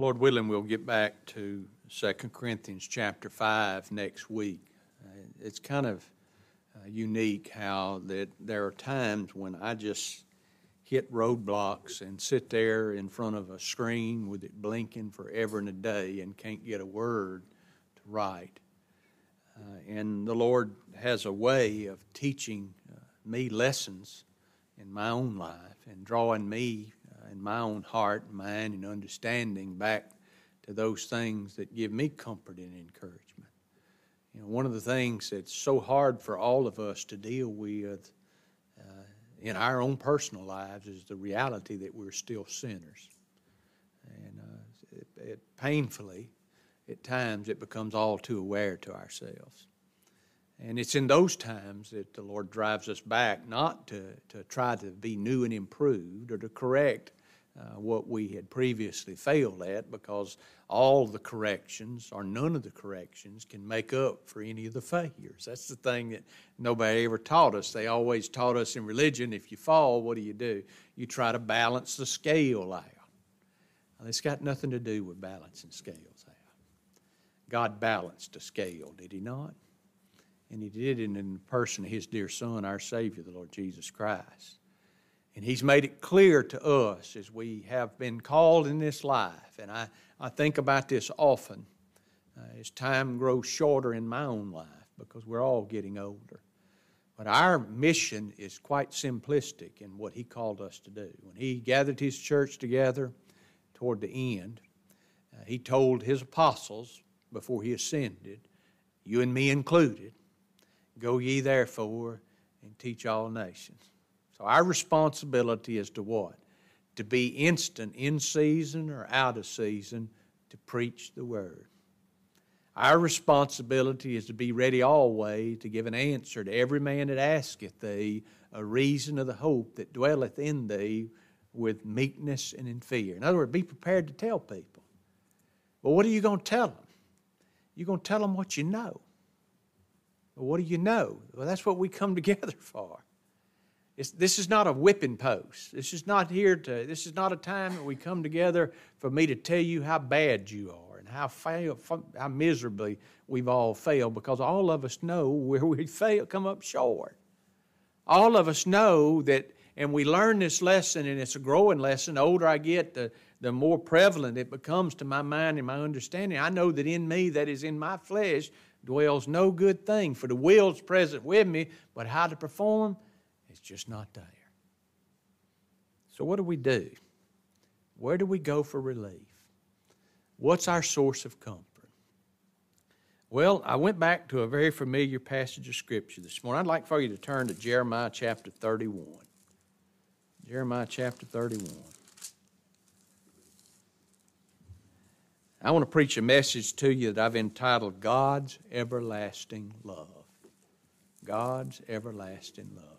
Lord willing, we'll get back to 2 Corinthians chapter 5 next week. Uh, it's kind of uh, unique how that there are times when I just hit roadblocks and sit there in front of a screen with it blinking forever and a day and can't get a word to write. Uh, and the Lord has a way of teaching uh, me lessons in my own life and drawing me in my own heart, and mind, and understanding back to those things that give me comfort and encouragement. You know, one of the things that's so hard for all of us to deal with uh, in our own personal lives is the reality that we're still sinners. And uh, it, it painfully, at times, it becomes all too aware to ourselves. And it's in those times that the Lord drives us back, not to, to try to be new and improved or to correct uh, what we had previously failed at, because all the corrections or none of the corrections can make up for any of the failures. That's the thing that nobody ever taught us. They always taught us in religion if you fall, what do you do? You try to balance the scale out. Well, it's got nothing to do with balancing scales out. God balanced a scale, did He not? And He did it in the person of His dear Son, our Savior, the Lord Jesus Christ. And He's made it clear to us as we have been called in this life. And I, I think about this often uh, as time grows shorter in my own life because we're all getting older. But our mission is quite simplistic in what He called us to do. When He gathered His church together toward the end, uh, He told His apostles before He ascended, you and me included, Go ye therefore and teach all nations. So our responsibility is to what? To be instant in season or out of season to preach the word. Our responsibility is to be ready always to give an answer to every man that asketh thee a reason of the hope that dwelleth in thee with meekness and in fear. In other words, be prepared to tell people. Well, what are you going to tell them? You're going to tell them what you know. Well, what do you know? Well, that's what we come together for. It's, this is not a whipping post. This is not here to. This is not a time that we come together for me to tell you how bad you are and how fail, how miserably we've all failed. Because all of us know where we fail, come up short. All of us know that, and we learn this lesson, and it's a growing lesson. The older I get, the the more prevalent it becomes to my mind and my understanding. I know that in me, that is in my flesh, dwells no good thing. For the will's present with me, but how to perform, it's just not there. So, what do we do? Where do we go for relief? What's our source of comfort? Well, I went back to a very familiar passage of Scripture this morning. I'd like for you to turn to Jeremiah chapter 31. Jeremiah chapter 31. I want to preach a message to you that I've entitled God's Everlasting Love. God's Everlasting Love.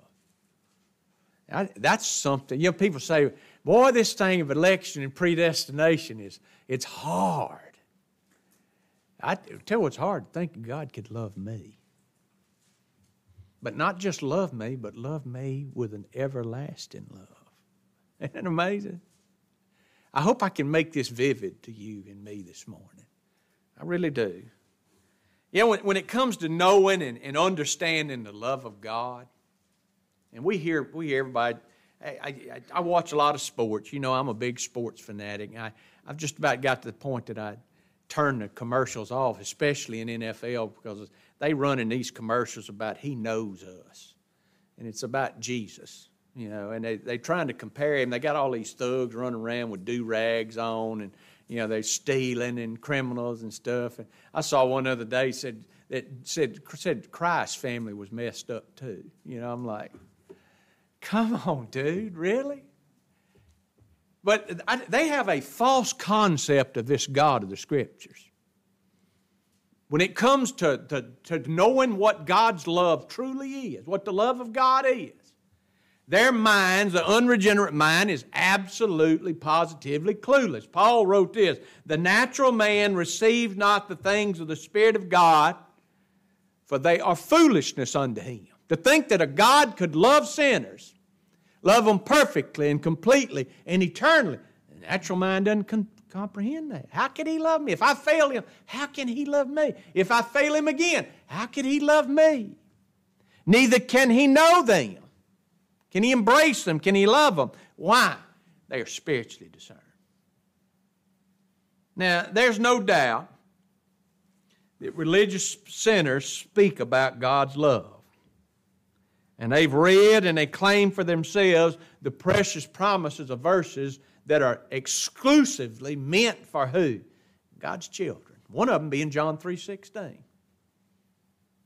I, that's something. You know, people say, boy, this thing of election and predestination is it's hard. I tell you what's hard, thinking God could love me. But not just love me, but love me with an everlasting love. Isn't that amazing? I hope I can make this vivid to you and me this morning. I really do. You know, when, when it comes to knowing and, and understanding the love of God, and we hear, we hear everybody, I, I, I, watch a lot of sports. You know, I'm a big sports fanatic. I, I've just about got to the point that I turn the commercials off, especially in NFL, because they run in these commercials about He knows us. And it's about Jesus you know, and they they trying to compare him. They got all these thugs running around with do rags on, and you know they're stealing and criminals and stuff. And I saw one other day said that said said Christ's family was messed up too. You know, I'm like, come on, dude, really? But I, they have a false concept of this God of the Scriptures. When it comes to, to, to knowing what God's love truly is, what the love of God is, their minds, the unregenerate mind, is absolutely, positively clueless. Paul wrote this The natural man receives not the things of the Spirit of God, for they are foolishness unto him. To think that a God could love sinners, love them perfectly and completely and eternally, the natural mind doesn't comprehend that. How can He love me? If I fail Him, how can He love me? If I fail Him again, how can He love me? Neither can He know them. Can He embrace them? Can He love them? Why? They are spiritually discerned. Now, there's no doubt that religious sinners speak about God's love. And they've read and they claim for themselves the precious promises of verses that are exclusively meant for who? God's children. One of them being John 3:16.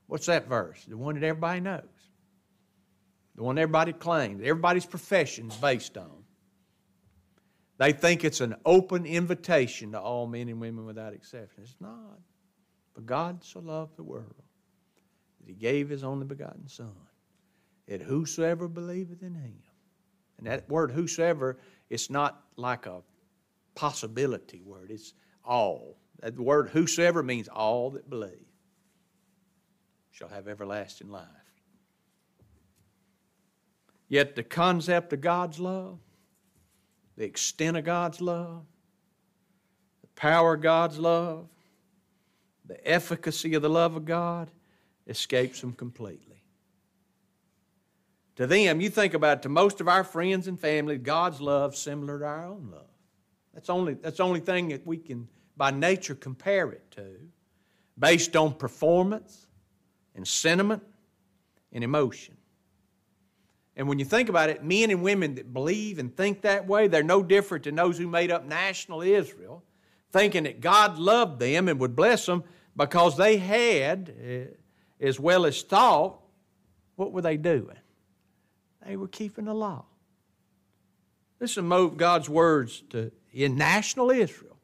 What's that verse? The one that everybody knows. The one everybody claims, everybody's profession is based on. They think it's an open invitation to all men and women without exception. It's not. But God so loved the world that he gave his only begotten Son, that whosoever believeth in him, and that word whosoever, it's not like a possibility word, it's all. That word whosoever means all that believe shall have everlasting life. Yet the concept of God's love, the extent of God's love, the power of God's love, the efficacy of the love of God escapes them completely. To them, you think about it, to most of our friends and family, God's love similar to our own love. That's only that's the only thing that we can by nature compare it to, based on performance and sentiment and emotion. And when you think about it, men and women that believe and think that way, they're no different than those who made up national Israel, thinking that God loved them and would bless them because they had, eh, as well as thought, what were they doing? They were keeping the law. Listen to God's words to, in national Israel.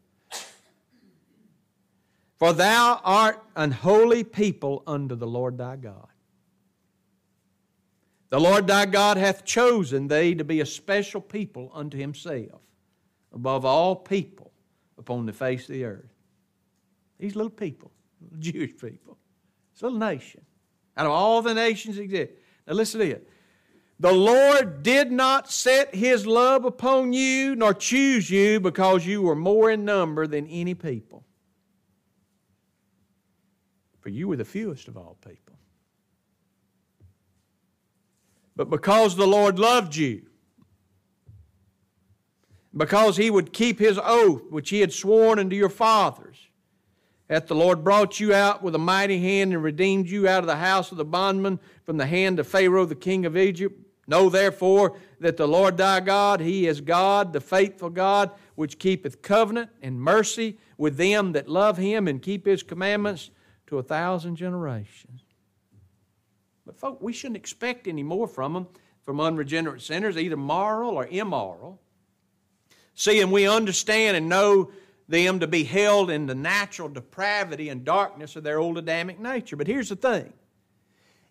For thou art an holy people unto the Lord thy God. The Lord thy God hath chosen thee to be a special people unto himself, above all people upon the face of the earth. These little people, Jewish people, this little nation. Out of all the nations that exist. Now listen to it. The Lord did not set his love upon you, nor choose you, because you were more in number than any people. For you were the fewest of all people but because the Lord loved you. Because he would keep his oath which he had sworn unto your fathers. Hath the Lord brought you out with a mighty hand and redeemed you out of the house of the bondman from the hand of Pharaoh the king of Egypt? Know therefore that the Lord thy God, he is God, the faithful God, which keepeth covenant and mercy with them that love him and keep his commandments to a thousand generations. But, folk, we shouldn't expect any more from them, from unregenerate sinners, either moral or immoral. Seeing we understand and know them to be held in the natural depravity and darkness of their old Adamic nature. But here's the thing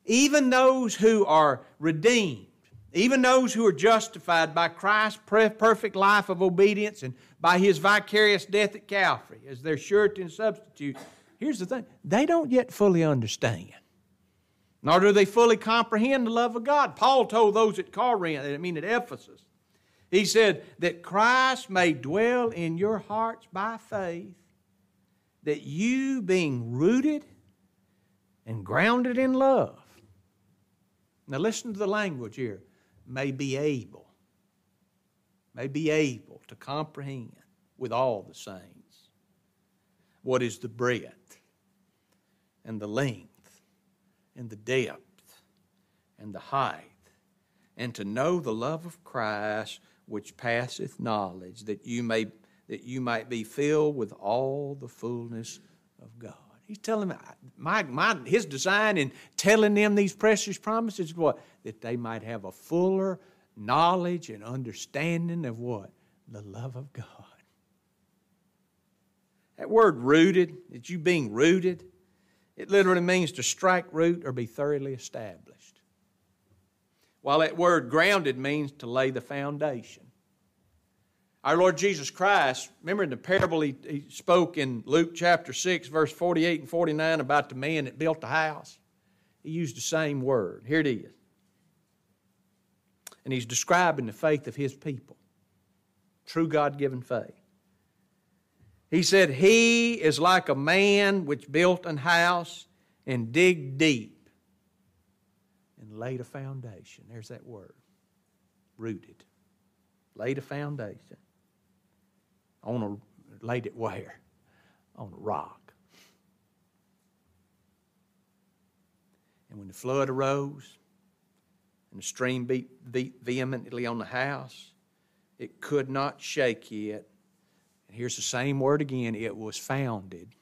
even those who are redeemed, even those who are justified by Christ's perfect life of obedience and by his vicarious death at Calvary as their surety and substitute, here's the thing they don't yet fully understand nor do they fully comprehend the love of God. Paul told those at Corinth, I mean at Ephesus, he said that Christ may dwell in your hearts by faith, that you being rooted and grounded in love. Now listen to the language here. May be able, may be able to comprehend with all the saints what is the breadth and the length and the depth and the height, and to know the love of Christ which passeth knowledge, that you may that you might be filled with all the fullness of God. He's telling them, my, my, his design in telling them these precious promises what? That they might have a fuller knowledge and understanding of what? The love of God. That word rooted, that you being rooted, it literally means to strike root or be thoroughly established. While that word grounded means to lay the foundation. Our Lord Jesus Christ, remember in the parable he, he spoke in Luke chapter 6, verse 48 and 49 about the man that built the house? He used the same word. Here it is. And he's describing the faith of his people true God given faith. He said, He is like a man which built an house and digged deep and laid a foundation. There's that word. Rooted. Laid a foundation. On a laid it where? On a rock. And when the flood arose and the stream beat, beat vehemently on the house, it could not shake it. And here's the same word again it was founded.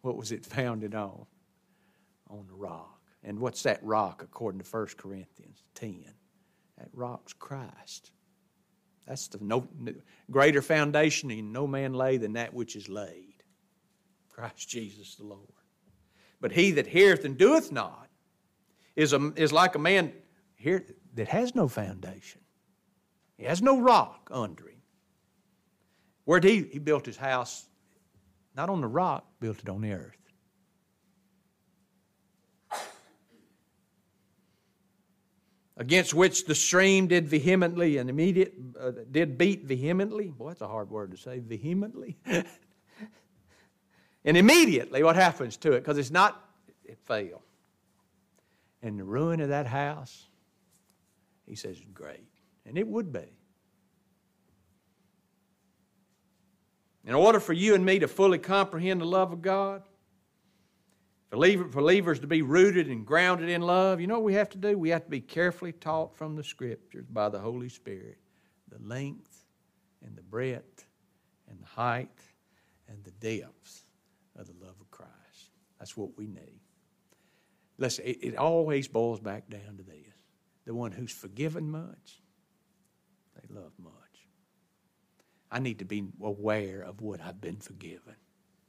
What was it founded on? On the rock. And what's that rock according to 1 Corinthians 10? That rock's Christ. That's the no, greater foundation in no man lay than that which is laid. Christ Jesus the Lord. But he that heareth and doeth not is, a, is like a man here that has no foundation. He has no rock under him. Where did he? He built his house not on the rock, built it on the earth. Against which the stream did vehemently and immediate uh, did beat vehemently. Boy, that's a hard word to say, vehemently. and immediately, what happens to it? Because it's not, it failed. And the ruin of that house, he says, great. And it would be. In order for you and me to fully comprehend the love of God, for believers to be rooted and grounded in love, you know what we have to do? We have to be carefully taught from the Scriptures by the Holy Spirit the length and the breadth and the height and the depths of the love of Christ. That's what we need. Listen, it, it always boils back down to this the one who's forgiven much they love much. I need to be aware of what I've been forgiven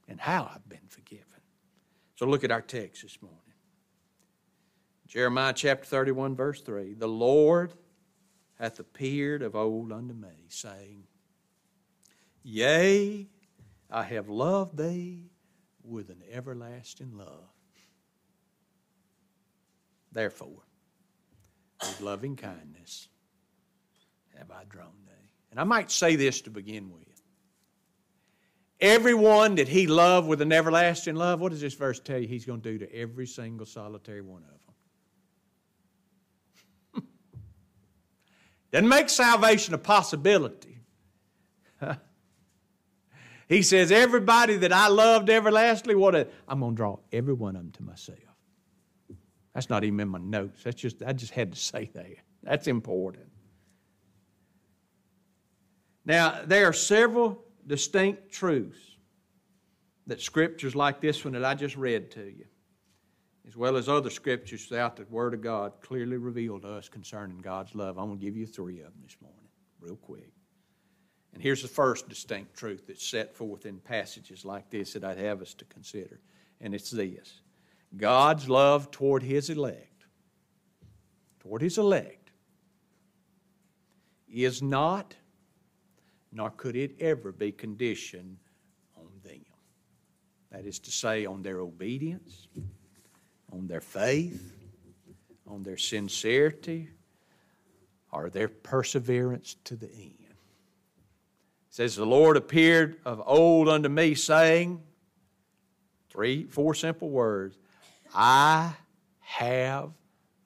and how I've been forgiven. So look at our text this morning. Jeremiah chapter 31, verse 3. The Lord hath appeared of old unto me, saying, Yea, I have loved thee with an everlasting love. Therefore, with loving kindness have I drawn thee. And I might say this to begin with. Everyone that he loved with an everlasting love, what does this verse tell you he's going to do to every single solitary one of them? Doesn't make salvation a possibility. he says, Everybody that I loved everlastingly, what a, I'm going to draw every one of them to myself. That's not even in my notes. That's just I just had to say that. That's important. Now, there are several distinct truths that scriptures like this one that I just read to you, as well as other scriptures throughout the Word of God, clearly reveal to us concerning God's love. I'm going to give you three of them this morning, real quick. And here's the first distinct truth that's set forth in passages like this that I'd have us to consider, and it's this God's love toward His elect, toward His elect, is not nor could it ever be conditioned on them. That is to say, on their obedience, on their faith, on their sincerity, or their perseverance to the end. It says, The Lord appeared of old unto me, saying, three, four simple words, I have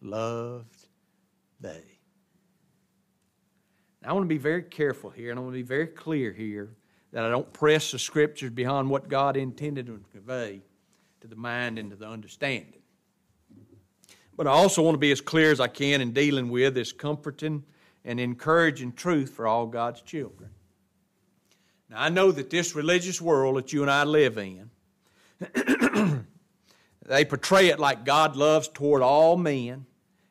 loved thee. I want to be very careful here, and I want to be very clear here that I don't press the scriptures beyond what God intended to convey to the mind and to the understanding. But I also want to be as clear as I can in dealing with this comforting and encouraging truth for all God's children. Now, I know that this religious world that you and I live in, they portray it like God loves toward all men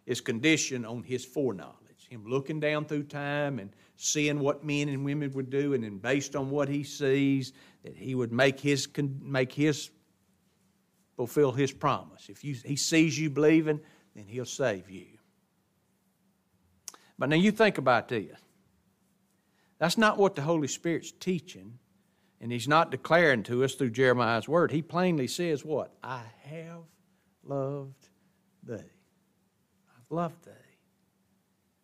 is conditioned on his foreknowledge him looking down through time and seeing what men and women would do, and then based on what he sees, that he would make his make his fulfill his promise. If you, he sees you believing, then he'll save you. But now you think about this. That's not what the Holy Spirit's teaching, and he's not declaring to us through Jeremiah's word. He plainly says, What? I have loved thee. I've loved thee.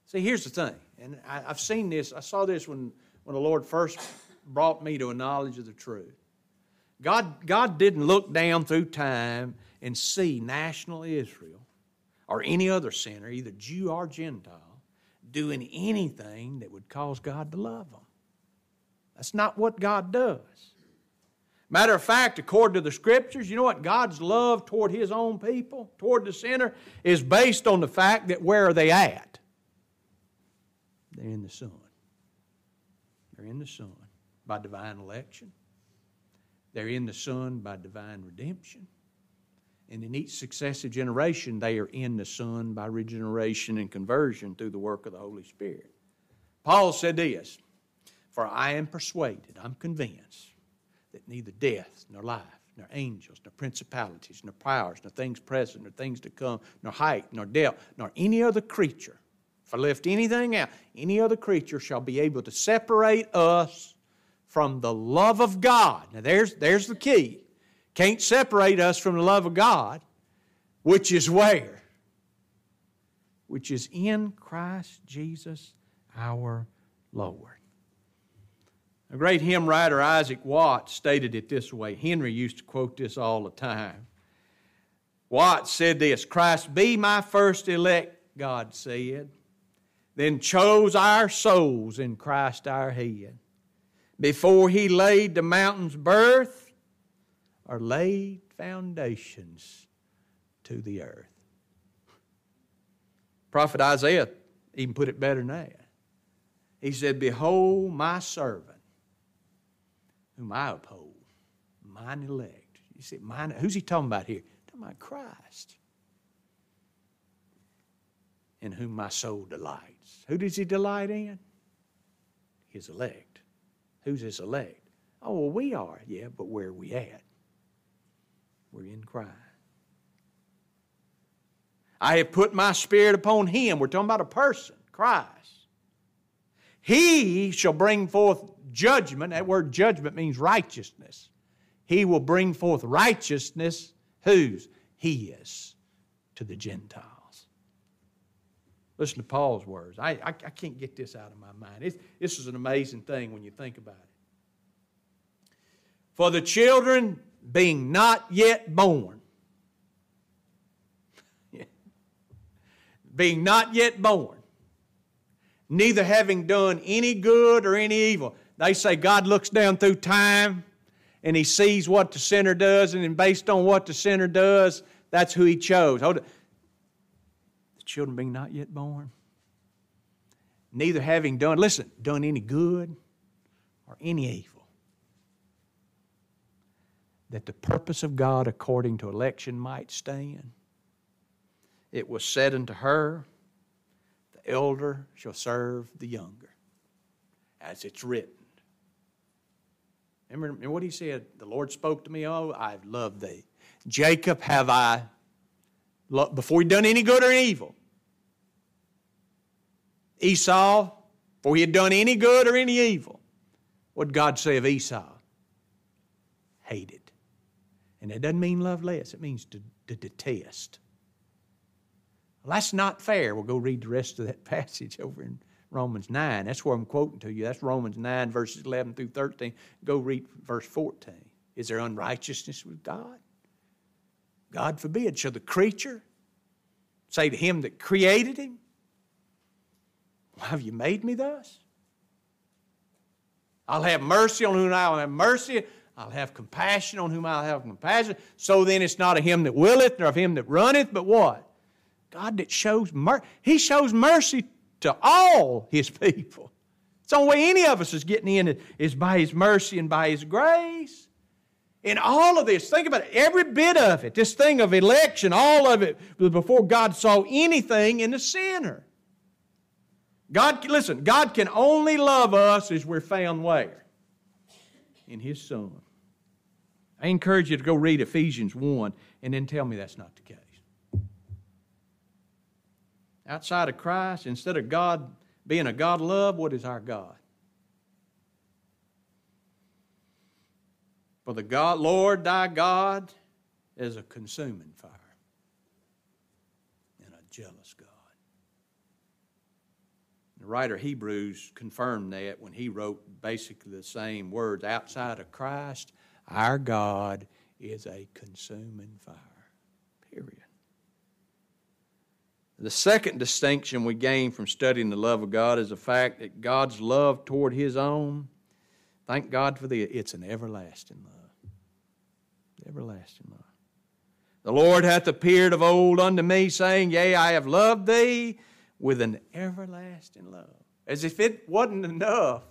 See, here's the thing, and I, have seen this. I saw this when, when the Lord first brought me to a knowledge of the truth. God, God didn't look down through time and see national Israel or any other sinner, either Jew or Gentile, doing anything that would cause God to love them. That's not what God does. Matter of fact, according to the scriptures, you know what? God's love toward his own people, toward the sinner, is based on the fact that where are they at? They're in the Son. They're in the Son by divine election. They're in the Son by divine redemption. And in each successive generation, they are in the Son by regeneration and conversion through the work of the Holy Spirit. Paul said this For I am persuaded, I'm convinced that neither death, nor life, nor angels, nor principalities, nor powers, nor things present, nor things to come, nor height, nor depth, nor any other creature, if I lift anything out, any other creature shall be able to separate us from the love of God. Now, there's, there's the key. Can't separate us from the love of God, which is where? Which is in Christ Jesus our Lord. A great hymn writer, Isaac Watts, stated it this way. Henry used to quote this all the time. Watts said this Christ be my first elect, God said, then chose our souls in Christ our head. Before he laid the mountain's birth or laid foundations to the earth. Prophet Isaiah even put it better than that. He said, Behold my servant whom I uphold, mine elect. You see, mine, who's he talking about here? talking about Christ, in whom my soul delights. Who does he delight in? His elect. Who's his elect? Oh, well, we are, yeah, but where are we at? We're in Christ. I have put my spirit upon him. We're talking about a person, Christ. He shall bring forth judgment. That word judgment means righteousness. He will bring forth righteousness. Whose? He is to the Gentiles. Listen to Paul's words. I, I, I can't get this out of my mind. It's, this is an amazing thing when you think about it. For the children being not yet born, being not yet born, neither having done any good or any evil. They say God looks down through time and he sees what the sinner does, and then based on what the sinner does, that's who he chose. Children being not yet born, neither having done, listen, done any good or any evil. That the purpose of God according to election might stand. It was said unto her, The elder shall serve the younger, as it's written. Remember what he said? The Lord spoke to me, Oh, I've loved thee. Jacob have I, before he done any good or evil. Esau, for he had done any good or any evil. What God say of Esau? Hated. And that doesn't mean love less, it means to, to detest. Well, that's not fair. We'll go read the rest of that passage over in Romans 9. That's where I'm quoting to you. That's Romans 9, verses 11 through 13. Go read verse 14. Is there unrighteousness with God? God forbid. Shall the creature say to him that created him, have you made me thus? I'll have mercy on whom I'll have mercy. I'll have compassion on whom I'll have compassion. So then it's not of him that willeth, nor of him that runneth, but what? God that shows mercy. He shows mercy to all his people. It's the only way any of us is getting in is by his mercy and by his grace. In all of this, think about it, every bit of it, this thing of election, all of it, before God saw anything in the sinner. God, listen, God can only love us as we're found where? In His Son. I encourage you to go read Ephesians 1 and then tell me that's not the case outside of Christ, instead of God being a God love, what is our God? For the God, Lord thy God is a consuming fire and a jealous writer Hebrews confirmed that when he wrote basically the same words outside of Christ, our God is a consuming fire. Period. The second distinction we gain from studying the love of God is the fact that God's love toward His own, thank God for the, it's an everlasting love. Everlasting love. The Lord hath appeared of old unto me, saying, Yea, I have loved thee with an everlasting love. As if it wasn't enough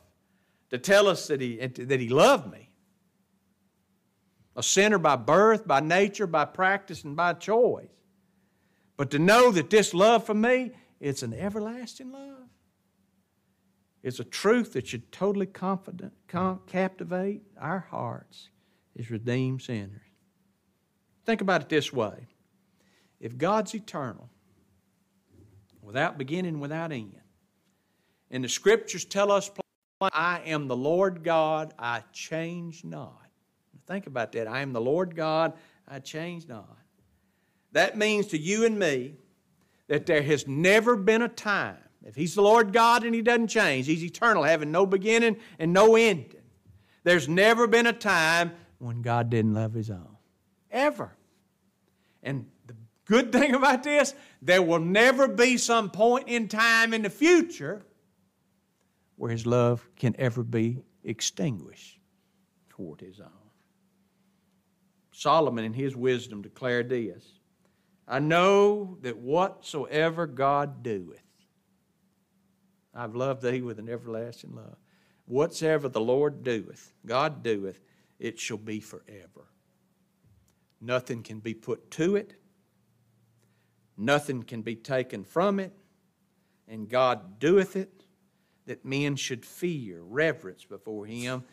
to tell us that He, that he loved me. A sinner by birth, by nature, by practice, and by choice. But to know that this love for me, it's an everlasting love. It's a truth that should totally confident, captivate our hearts as redeemed sinners. Think about it this way if God's eternal, without beginning, without end, and the scriptures tell us, I am the Lord God, I change not. Think about that. I am the Lord God, I change not. That means to you and me that there has never been a time, if He's the Lord God and He doesn't change, He's eternal, having no beginning and no ending. There's never been a time when God didn't love His own. Ever. And good thing about this, there will never be some point in time in the future where his love can ever be extinguished toward his own. Solomon, in his wisdom, declared this I know that whatsoever God doeth, I've loved thee with an everlasting love. Whatsoever the Lord doeth, God doeth, it shall be forever. Nothing can be put to it, nothing can be taken from it, and God doeth it that men should fear, reverence before Him.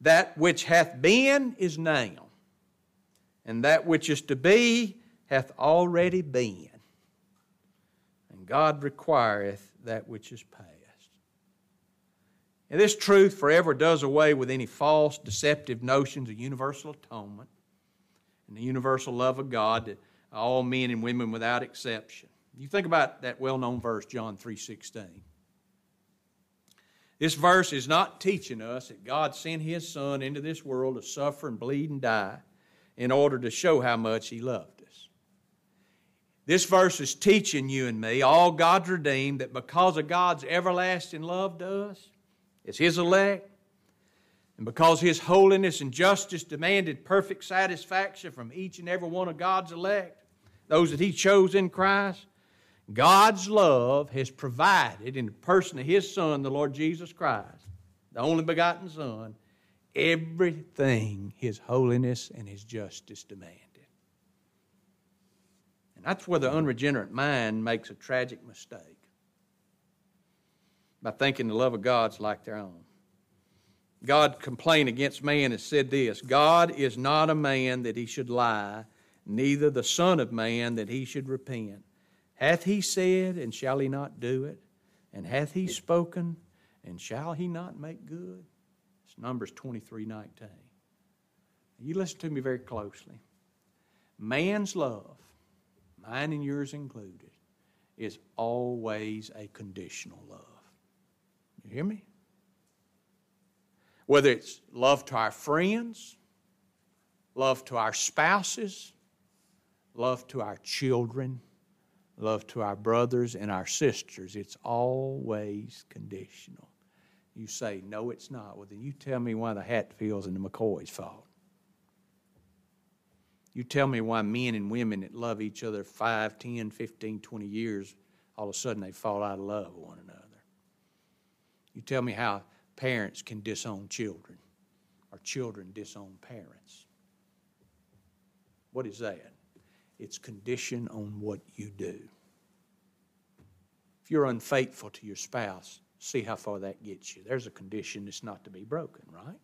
That which hath been is now, and that which is to be hath already been. And God requireth that which is past. And this truth forever does away with any false, deceptive notions of universal atonement and the universal love of God to all men and women without exception. You think about that well-known verse, John 3.16. This verse is not teaching us that God sent His Son into this world to suffer and bleed and die in order to show how much He loved us. This verse is teaching you and me, all God's redeemed, that because of God's everlasting love to us, as His elect, and because His holiness and justice demanded perfect satisfaction from each and every one of God's elect, those that He chose in Christ, God's love has provided in the person of His Son, the Lord Jesus Christ, the only begotten Son, everything His holiness and His justice demanded. And that's where the unregenerate mind makes a tragic mistake by thinking the love of God's like their own. God complained against man and said this God is not a man that he should lie, neither the Son of Man that he should repent. Hath he said, and shall he not do it? And hath he spoken, and shall he not make good? It's Numbers 23 19. You listen to me very closely. Man's love, mine and yours included, is always a conditional love. You hear me? Whether it's love to our friends, love to our spouses, love to our children, love to our brothers and our sisters, it's always conditional. You say, no, it's not. Well, then you tell me why the Hatfields and the McCoys fought. You tell me why men and women that love each other 5, 10, 15, 20 years, all of a sudden they fall out of love with one another. You tell me how parents can disown children or children disown parents. What is that? It's conditioned on what you do. If you're unfaithful to your spouse, see how far that gets you. There's a condition that's not to be broken, right?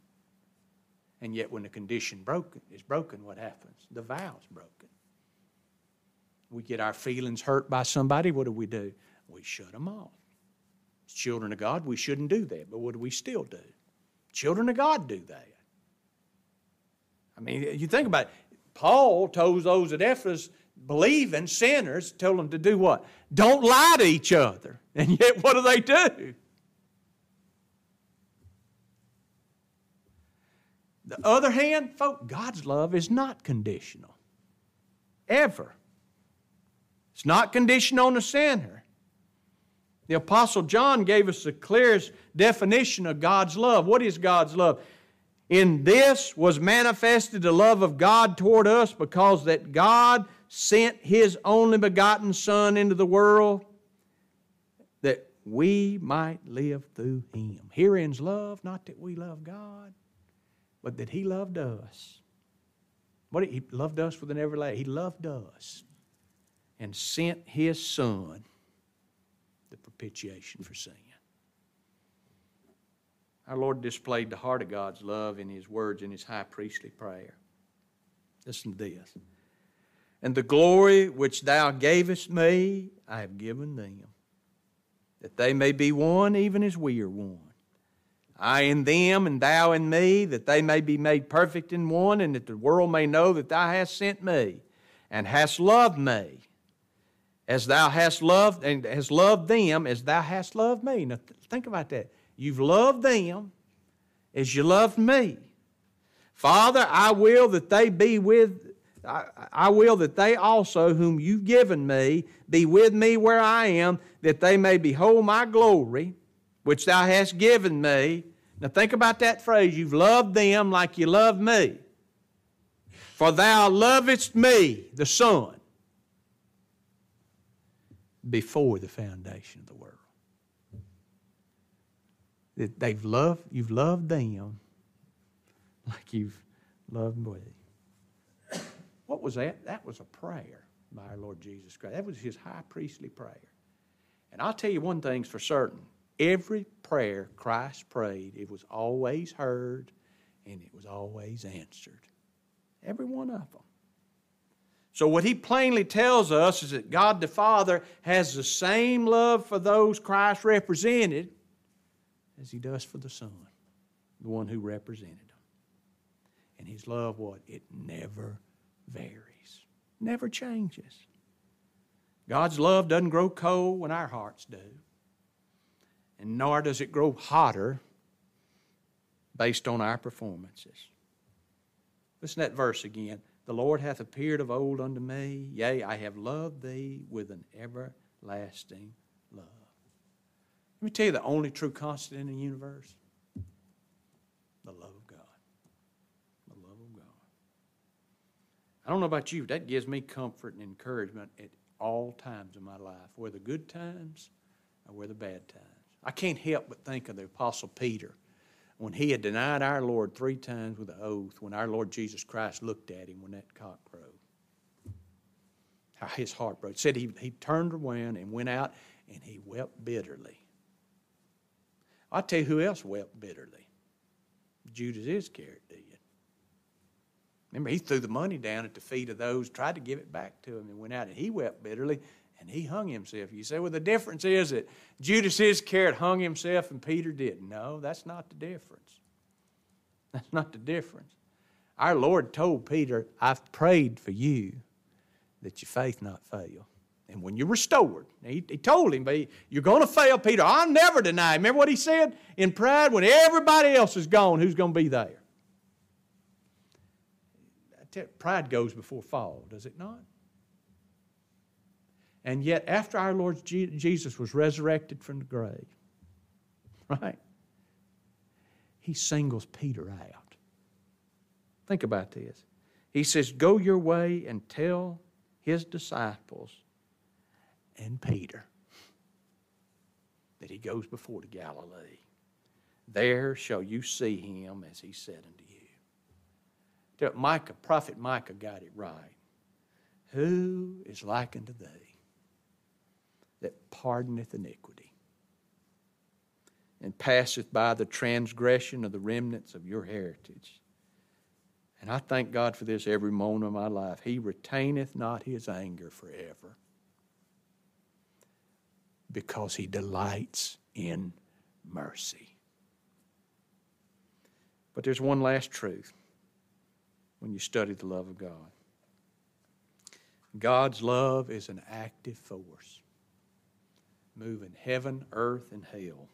And yet, when the condition broken is broken, what happens? The vow's broken. We get our feelings hurt by somebody. What do we do? We shut them off. As children of God, we shouldn't do that, but what do we still do? Children of God do that. I mean, you think about it. Paul told those at Ephesus believing sinners, told them to do what? Don't lie to each other. And yet, what do they do? The other hand, folks, God's love is not conditional. Ever. It's not conditional on the sinner. The Apostle John gave us the clearest definition of God's love. What is God's love? In this was manifested the love of God toward us because that God sent His only begotten Son into the world that we might live through Him. Herein's love, not that we love God, but that He loved us. What He loved us with an everlasting. He loved us and sent His Son, the propitiation for sin. Our Lord displayed the heart of God's love in His words in His high priestly prayer. Listen to this. And the glory which Thou gavest me, I have given them, that they may be one even as we are one. I in them and thou in me, that they may be made perfect in one, and that the world may know that thou hast sent me, and hast loved me, as thou hast loved and hast loved them as thou hast loved me. Now think about that. You've loved them as you loved me. Father, I will that they be with I, I will that they also, whom you've given me, be with me where I am, that they may behold my glory, which thou hast given me. Now think about that phrase. You've loved them like you love me. For thou lovest me, the Son, before the foundation of the world. That they've loved, you've loved them like you've loved me. What was that? That was a prayer by our Lord Jesus Christ. That was his high priestly prayer. And I'll tell you one thing's for certain every prayer Christ prayed, it was always heard and it was always answered. Every one of them. So, what he plainly tells us is that God the Father has the same love for those Christ represented as he does for the Son, the one who represented him. And his love, what? It never varies, never changes. God's love doesn't grow cold when our hearts do and nor does it grow hotter based on our performances. Listen to that verse again. The Lord hath appeared of old unto me, yea, I have loved thee with an everlasting. Let me tell you the only true constant in the universe the love of God. The love of God. I don't know about you, but that gives me comfort and encouragement at all times in my life, whether good times or whether bad times. I can't help but think of the Apostle Peter when he had denied our Lord three times with an oath, when our Lord Jesus Christ looked at him when that cock crowed. How his heart broke. Said he, he turned around and went out and he wept bitterly. I'll tell you who else wept bitterly. Judas Iscariot did. Remember, he threw the money down at the feet of those, tried to give it back to him, and went out, and he wept bitterly and he hung himself. You say, well, the difference is that Judas Iscariot hung himself and Peter didn't. No, that's not the difference. That's not the difference. Our Lord told Peter, I've prayed for you that your faith not fail. And when you're restored, he, he told him, You're going to fail, Peter. I'll never deny. Remember what he said? In pride, when everybody else is gone, who's going to be there? Pride goes before fall, does it not? And yet, after our Lord Jesus was resurrected from the grave, right, he singles Peter out. Think about this. He says, Go your way and tell his disciples and Peter that he goes before to Galilee. There shall you see him as he said unto you. Micah, prophet Micah got it right. Who is like unto thee? that pardoneth iniquity and passeth by the transgression of the remnants of your heritage. And I thank God for this every moment of my life. He retaineth not his anger forever because he delights in mercy. But there's one last truth when you study the love of God. God's love is an active force, moving heaven, earth, and hell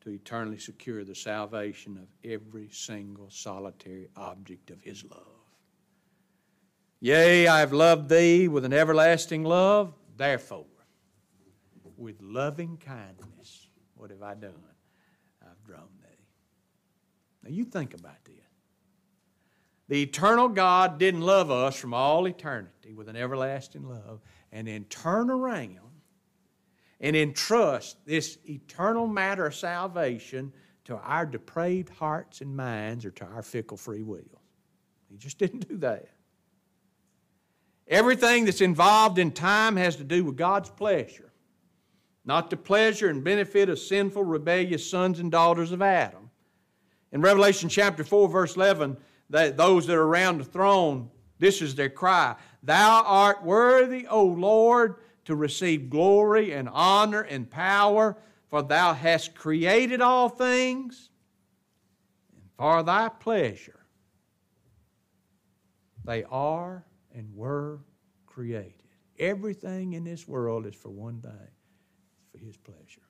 to eternally secure the salvation of every single solitary object of His love. Yea, I have loved thee with an everlasting love, therefore, with loving kindness, what have I done? I've drawn thee. Now you think about this. The eternal God didn't love us from all eternity with an everlasting love and then turn around and entrust this eternal matter of salvation to our depraved hearts and minds or to our fickle free will. He just didn't do that. Everything that's involved in time has to do with God's pleasure, not the pleasure and benefit of sinful, rebellious sons and daughters of Adam. In Revelation chapter 4, verse 11, that those that are around the throne, this is their cry Thou art worthy, O Lord, to receive glory and honor and power, for thou hast created all things, and for thy pleasure they are and were created. Everything in this world is for one thing for His pleasure.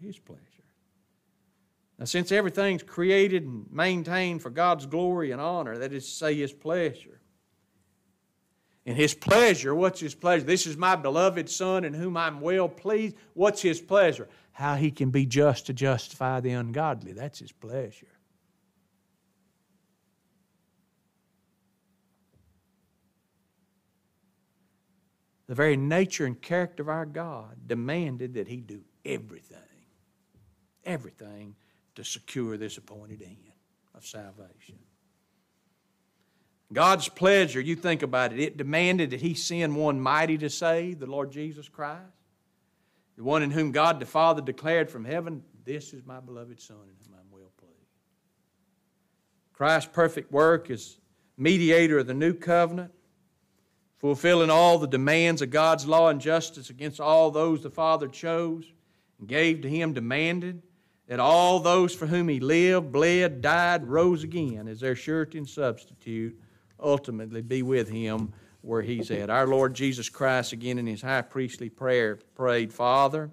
His pleasure. Now, since everything's created and maintained for God's glory and honor, that is to say, His pleasure. And His pleasure, what's His pleasure? This is my beloved Son in whom I'm well pleased. What's His pleasure? How He can be just to justify the ungodly. That's His pleasure. The very nature and character of our God demanded that He do everything, everything to secure this appointed end of salvation. God's pleasure, you think about it, it demanded that He send one mighty to save, the Lord Jesus Christ, the one in whom God the Father declared from heaven, This is my beloved Son in whom I'm well pleased. Christ's perfect work is mediator of the new covenant, fulfilling all the demands of God's law and justice against all those the Father chose and gave to Him, demanded that all those for whom he lived, bled, died, rose again as their surety and substitute ultimately be with him where he's at. Our Lord Jesus Christ, again in his high priestly prayer, prayed, Father,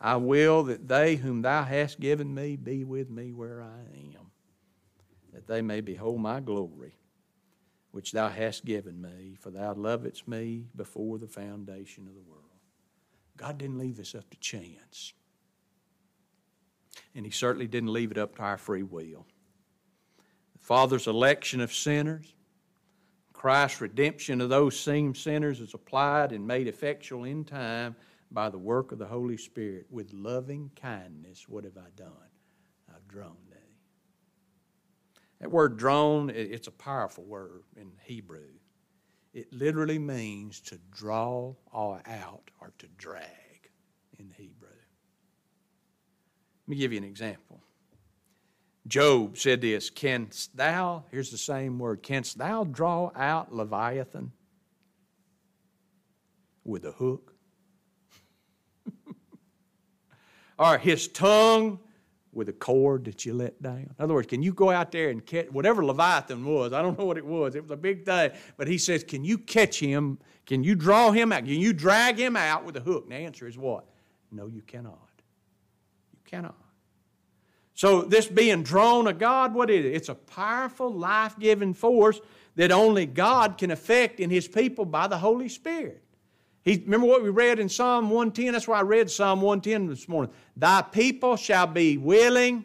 I will that they whom thou hast given me be with me where I am, that they may behold my glory, which thou hast given me, for thou lovedst me before the foundation of the world. God didn't leave us up to chance and he certainly didn't leave it up to our free will. The Father's election of sinners, Christ's redemption of those same sinners is applied and made effectual in time by the work of the Holy Spirit. With loving kindness, what have I done? I've drawn. That word drone, it's a powerful word in Hebrew. It literally means to draw all out or to drag in Hebrew. Let me give you an example. Job said this Canst thou, here's the same word, canst thou draw out Leviathan with a hook? or his tongue with a cord that you let down? In other words, can you go out there and catch whatever Leviathan was? I don't know what it was. It was a big thing. But he says, Can you catch him? Can you draw him out? Can you drag him out with a hook? And the answer is what? No, you cannot. You cannot. So, this being drawn of God, what is it? It's a powerful, life giving force that only God can affect in His people by the Holy Spirit. He, remember what we read in Psalm 110? That's why I read Psalm 110 this morning. Thy people shall be willing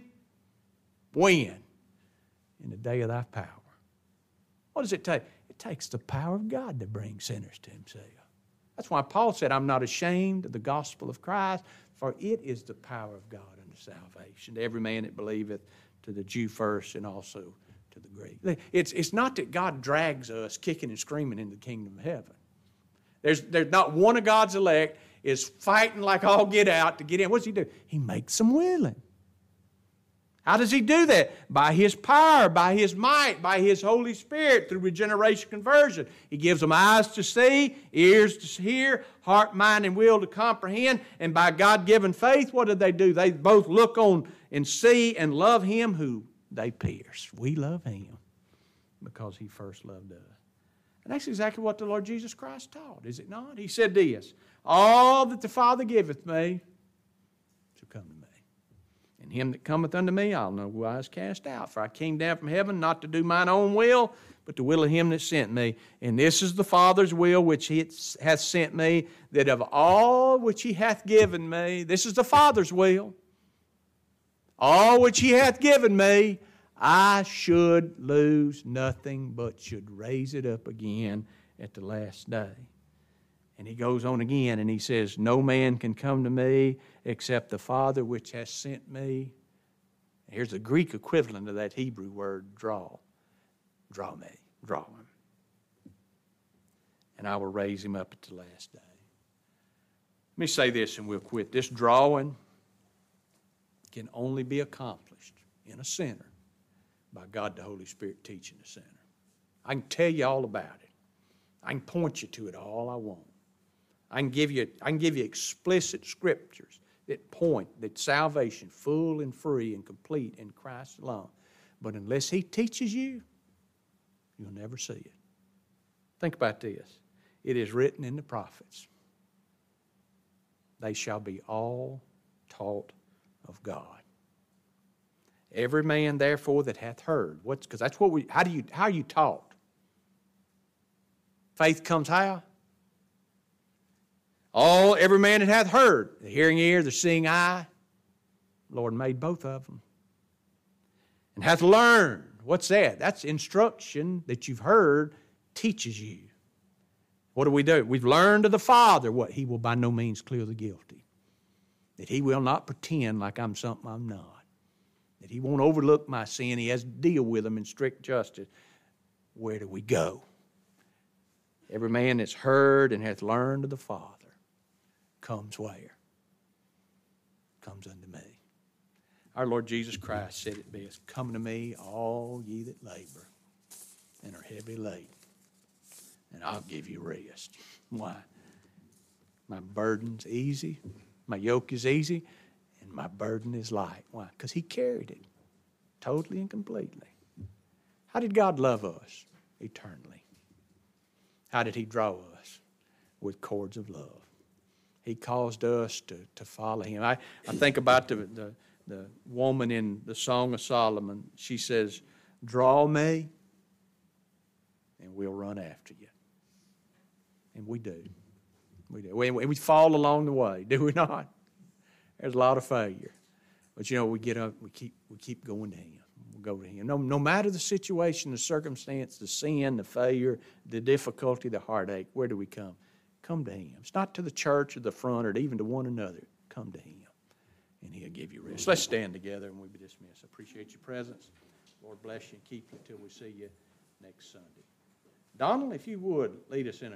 when? In the day of thy power. What does it take? It takes the power of God to bring sinners to Himself. That's why Paul said, I'm not ashamed of the gospel of Christ, for it is the power of God unto salvation to every man that believeth, to the Jew first and also to the Greek. It's, it's not that God drags us kicking and screaming into the kingdom of heaven. There's, there's not one of God's elect is fighting like all get out to get in. What does he do? He makes them willing. How does he do that? By his power, by his might, by his Holy Spirit through regeneration conversion. He gives them eyes to see, ears to hear, heart, mind, and will to comprehend. And by God given faith, what do they do? They both look on and see and love him who they pierce. We love him because he first loved us. And that's exactly what the Lord Jesus Christ taught, is it not? He said this All that the Father giveth me shall come to me. And him that cometh unto me, I'll no wise cast out. For I came down from heaven not to do mine own will, but the will of him that sent me. And this is the Father's will which he hath sent me, that of all which he hath given me, this is the Father's will, all which he hath given me, I should lose nothing, but should raise it up again at the last day. And he goes on again and he says, No man can come to me except the Father which has sent me. Here's the Greek equivalent of that Hebrew word, draw. Draw me, draw him. And I will raise him up at the last day. Let me say this and we'll quit. This drawing can only be accomplished in a sinner by God the Holy Spirit teaching the sinner. I can tell you all about it. I can point you to it all I want. I can give you, I can give you explicit scriptures that point that salvation, full and free and complete in Christ alone. But unless He teaches you, you'll never see it. Think about this. It is written in the prophets. They shall be all taught of God. Every man, therefore, that hath heard. What's because that's what we how do you how are you taught? Faith comes how? All every man that hath heard, the hearing ear, the seeing eye, Lord made both of them. And hath learned. What's that? That's instruction that you've heard teaches you. What do we do? We've learned of the Father what He will by no means clear the guilty. That He will not pretend like I'm something I'm not. That He won't overlook my sin. He has to deal with them in strict justice. Where do we go? Every man that's heard and hath learned of the Father comes where? Comes unto me. Our Lord Jesus Christ said it best Come to me, all ye that labor and are heavy laden, and I'll give you rest. Why? My burden's easy, my yoke is easy, and my burden is light. Why? Because He carried it totally and completely. How did God love us? Eternally. How did He draw us? With cords of love. He caused us to, to follow him. I, I think about the, the, the woman in the Song of Solomon. She says, Draw me, and we'll run after you. And we do. We do. We, we fall along the way, do we not? There's a lot of failure. But you know, we get up, we keep, we keep going to Him. We'll go to Him. No, no matter the situation, the circumstance, the sin, the failure, the difficulty, the heartache, where do we come? Come to Him. It's not to the church or the front or even to one another. Come to Him, and He'll give you rest. Let's stand together and we'll be dismissed. Appreciate your presence. Lord bless you and keep you until we see you next Sunday. Donald, if you would, lead us in a